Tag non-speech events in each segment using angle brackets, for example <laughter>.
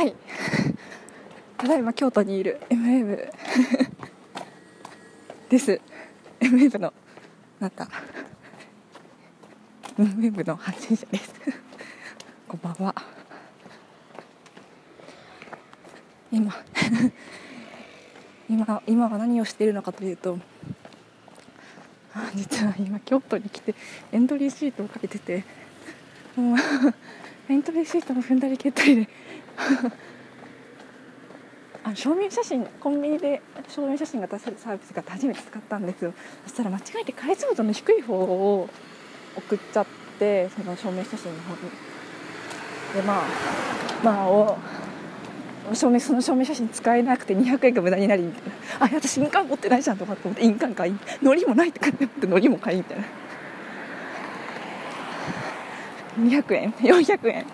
はい。<laughs> ただいま京都にいる MM <laughs> です。MM のなんか <laughs> MM の発信者です。こんばんは。今今今は何をしているのかというと実は今京都に来てエントリーシートをかけててもうエントリーシートも踏んだり蹴ったりで。<laughs> あ証明写真コンビニで証明写真が出せるサービスが初めて使ったんですよ。そしたら間違えて解像度の低い方を送っちゃってその証明写真の方に。でまあまあお証明その証明写真使えなくて200円が無駄になりみたいなあ私印鑑持ってないじゃんとかって思って印鑑買いのりもないとかって思ってのりも買いみたいな。200円400円。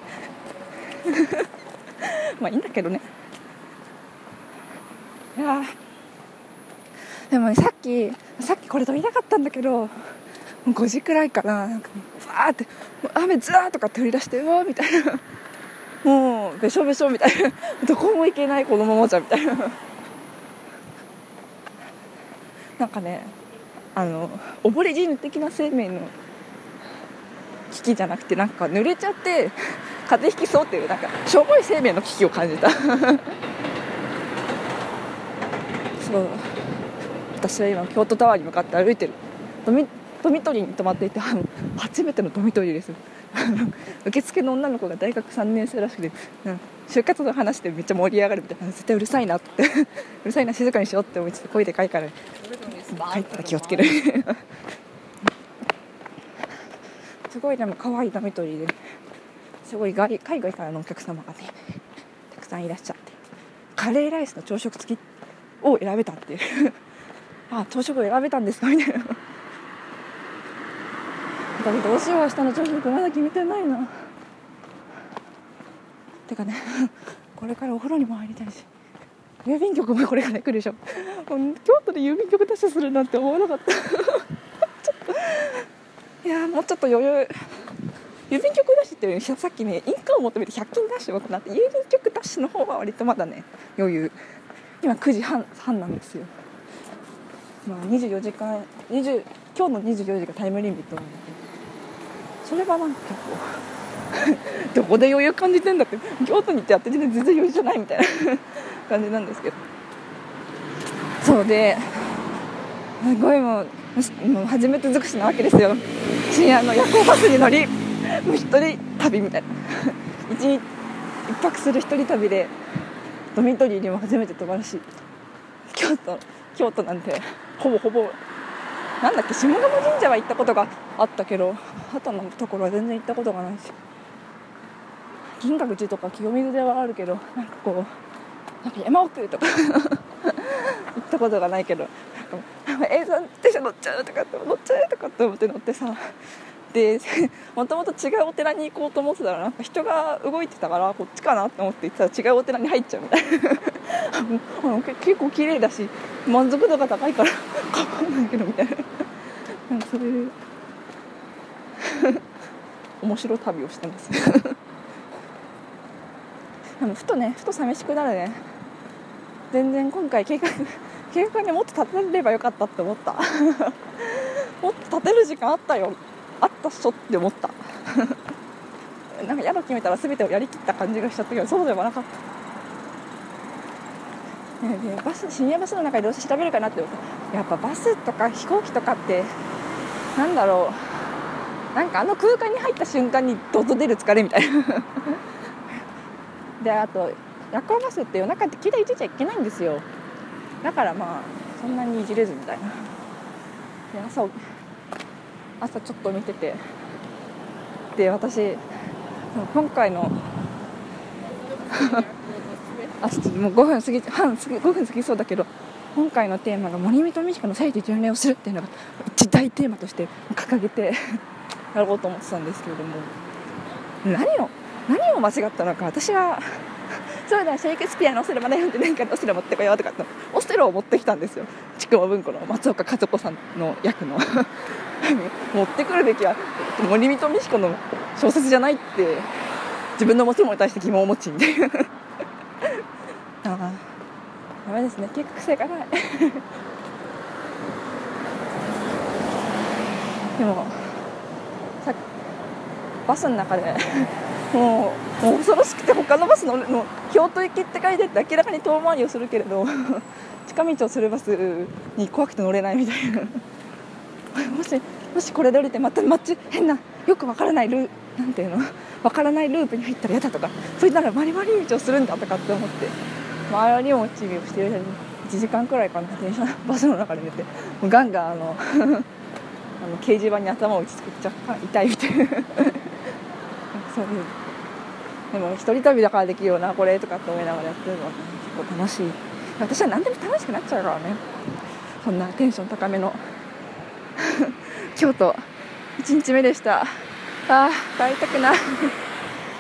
<laughs> まあいいんだけどね。いやでもねさっきさっきこれ撮りたかったんだけど5時くらいからなんかバーって雨ザーとかって降り出してうわーみたいな。もうべしょべしょみたいな。どこも行けないこのままじゃみたいな。なんかねあの溺れ死ぬ的な生命の危機じゃなくてなんか濡れちゃって <laughs> 風邪ひきそうっていうなんかしょぼい生命の危機を感じた。<laughs> そう。私は今京都タワーに向かって歩いてる。ドミドミトリーに泊まっていて初めてのドミトリーです。受付の女の子が大学3年生らしくて、うん、就活の話でめっちゃ盛り上がるみたいな。絶対うるさいなって。<laughs> うるさいな静かにしようって思いつつ声でかいから帰ったら気をつけるすごいでも可愛いドミトリーですごい海外からのお客様がねたくさんいらっしゃって。カレーライスの朝食付きを選べたって。いうあ朝食を選べたんですか？みたいな。だけどどうしよう明日の朝食まだ決めてないな。てかねこれからお風呂にも入りたいし。郵便局もこれから来るでしょ。京都で郵便局ダッシュするなんて思わなかった。いやもうちょっと余裕。郵便局ダッシュっていうさっきね印鑑を求めて100均ダッシュが行って郵便局ダッシュの方は割とまだね余裕。今9時半半なんですよ。まあ24時間20今日の24時がタイムリミットなんだけどそれはなんか結構 <laughs> どこで余裕感じてんだって京都に行ってやって全然余裕じゃないみたいな <laughs> 感じなんですけど。そうですごいもうもう初めて尽くしなわけですよ。深夜の夜行バスに乗りもう一人旅みたいな。<laughs> 一日一泊する一人旅でドミトリーにも初めて泊まるし京都京都なんてほぼほぼなんだっけ下鴨神社は行ったことがあったけどあとのところは全然行ったことがないし。銀閣寺とか清水寺はあるけどなんかこうなんか山奥とか <laughs> 行ったことがないけど映像電車乗っちゃうとかって乗っちゃうとかって思って乗ってさ。で <laughs> もともと違うお寺に行こうと思ってたらなんか人が動いてたからこっちかなって思って行ったら違うお寺に入っちゃうみたいな。<laughs> 結構綺麗だし満足度が高いから <laughs> かわんないけどみたいな。なんかそういう面白旅をしてます。でもふとねふと寂しくなるね。全然今回計画計画にもっと立てればよかったって思った。<laughs> もっと立てる時間あったよ。あったっしょって思った。<laughs> なんか宿決めたら全てをやりきった感じがしちゃったけどそうではなかった。ねバス深夜バスの中でどうして調べるかなって思った。やっぱバスとか飛行機とかってなんだろう。なんかあの空間に入った瞬間にドド出る疲れみたいな。<laughs> であと夜行バスって夜中って携帯いじっちゃいけないんですよ。だからまあそんなにいじれずみたいな。で朝朝ちょっと見てて。で私今回の <laughs> あちょっともう5分過ぎ半過ぎ5分過ぎそうだけど今回のテーマが森見と美智子の聖地巡礼をするっていうのが一大テーマとして掲げて <laughs> やろうと思ってたんですけれども。何を何を間違ったのか私は <laughs> そうだシェイクスピアのオセロまだ読んでないからオセロ持ってこようとかセロを持ってきたんですよ。筑後文庫の松岡和子さんの役の。<laughs> 持ってくるべきは森見と美智子の小説じゃないって自分の持ち物に対して疑問を持ちみたいな。あダメですね。計画性がない。でもさバスの中でもうもう恐ろしくて他のバスのの京都行きって書いてあって明らかに遠回りをするけれど <laughs> 近道をするバスに怖くて乗れないみたいな。<laughs> もしもしこれで降りてまたマッチ変なよくわからないルーなんていうの？わからないループに入ったら嫌だとかそれなら回り回り道をするんだとかって思って周りをもちびをしてる間に1時間くらいかな電車バスの中で寝てもうガンガンあの <laughs> あの掲示板に頭を打ちつけて若干痛いみたいな。そういうでも一人旅だからできるよなこれとかって思いながらやってるのは、結構楽しい。私は何でも楽しくなっちゃうからね。そんなテンション高めの。<laughs> 京都1日目でした。あー帰りたくない。